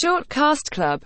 Short Cast Club.